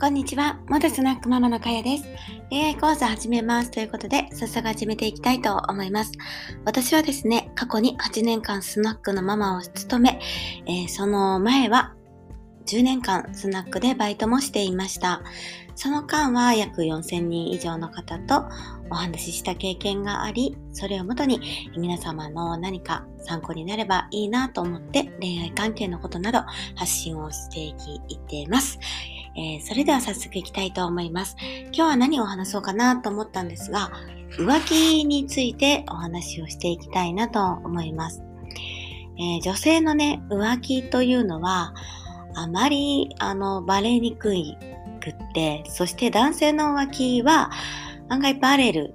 こんにちは。元スナックママのかやです。恋愛講座始めますということで、早速始めていきたいと思います。私はですね、過去に8年間スナックのママを務め、えー、その前は10年間スナックでバイトもしていました。その間は約4000人以上の方とお話しした経験があり、それをもとに皆様の何か参考になればいいなと思って恋愛関係のことなど発信をしていっています。えー、それでは早速いきたいと思います。今日は何を話そうかなと思ったんですが、浮気についてお話をしていきたいなと思います。えー、女性のね、浮気というのは、あまり、あの、バレにくいくって、そして男性の浮気は案外バレる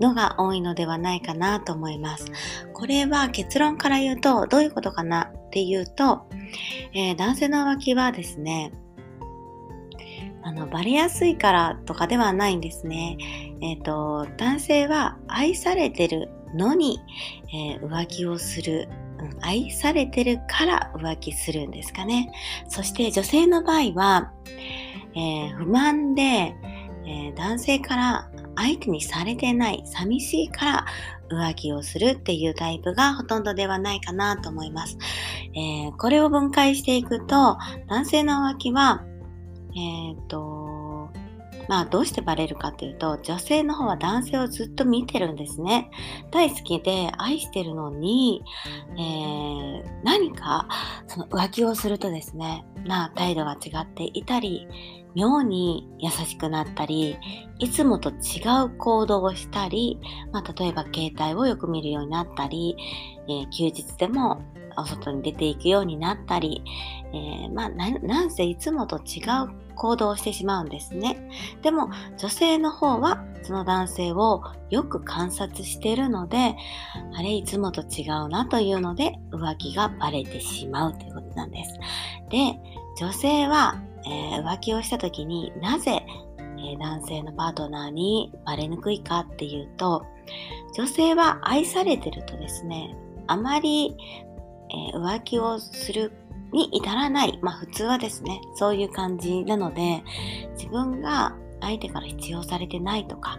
のが多いのではないかなと思います。これは結論から言うとどういうことかなっていうと、えー、男性の浮気はですね、あの、バレやすいからとかではないんですね。えっ、ー、と、男性は愛されてるのに、えー、浮気をする愛されてるから浮気するんですかね。そして女性の場合は、えー、不満で、えー、男性から相手にされてない、寂しいから浮気をするっていうタイプがほとんどではないかなと思います。えー、これを分解していくと、男性の浮気は、えっ、と、まあどうしてバレるかっていうと、女性の方は男性をずっと見てるんですね。大好きで愛してるのに、えー、何かその浮気をするとですね、まあ態度が違っていたり、妙に優しくなったり、いつもと違う行動をしたり、まあ例えば携帯をよく見るようになったり、えー、休日でもお外に出ていくようになったり、えー、まあなんせいつもと違う行動をしてしまうんですね。でも女性の方はその男性をよく観察しているので、あれいつもと違うなというので浮気がバレてしまうということなんです。で、女性は、えー、浮気をした時になぜ、え、男性のパートナーにバレにくいかっていうと、女性は愛されてるとですね、あまり、えー、浮気をするに至らない。まあ普通はですね、そういう感じなので、自分が相手から必要されてないとか、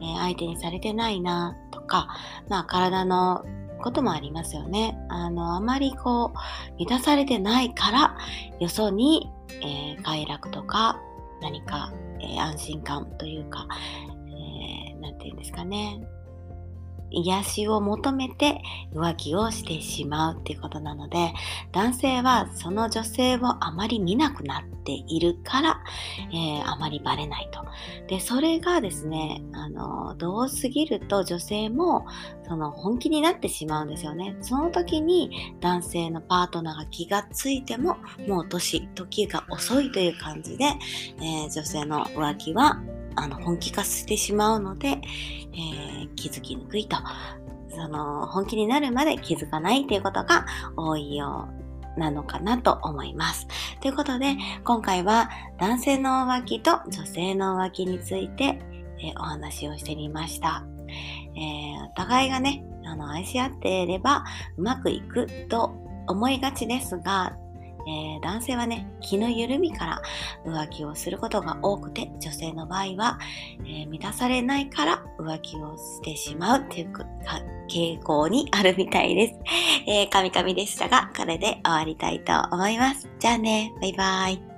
えー、相手にされてないなとか、まあ体のこともありますよね。あの、あまりこう、満たされてないから、よそに、えー、快楽とか、何か、えー、安心感というか、えー、なんて言うんですかね。癒しを求めて浮気をしてしまうっていうことなので、男性はその女性をあまり見なくなっているから、えー、あまりバレないと。で、それがですね、あの、どうすぎると女性もその本気になってしまうんですよね。その時に男性のパートナーが気がついても、もう年、時が遅いという感じで、えー、女性の浮気はあの本気化してしまうので、えー、気づきにくいと。その本気になるまで気づかないということが多いようなのかなと思います。ということで、今回は男性の浮気と女性の浮気について、えー、お話をしてみました。えー、お互いがね、あの愛し合っていればうまくいくと思いがちですが、えー、男性はね、気の緩みから浮気をすることが多くて、女性の場合は、えー、満たされないから浮気をしてしまうっていう傾向にあるみたいです。えー、カミカミでしたが、これで終わりたいと思います。じゃあね、バイバイ。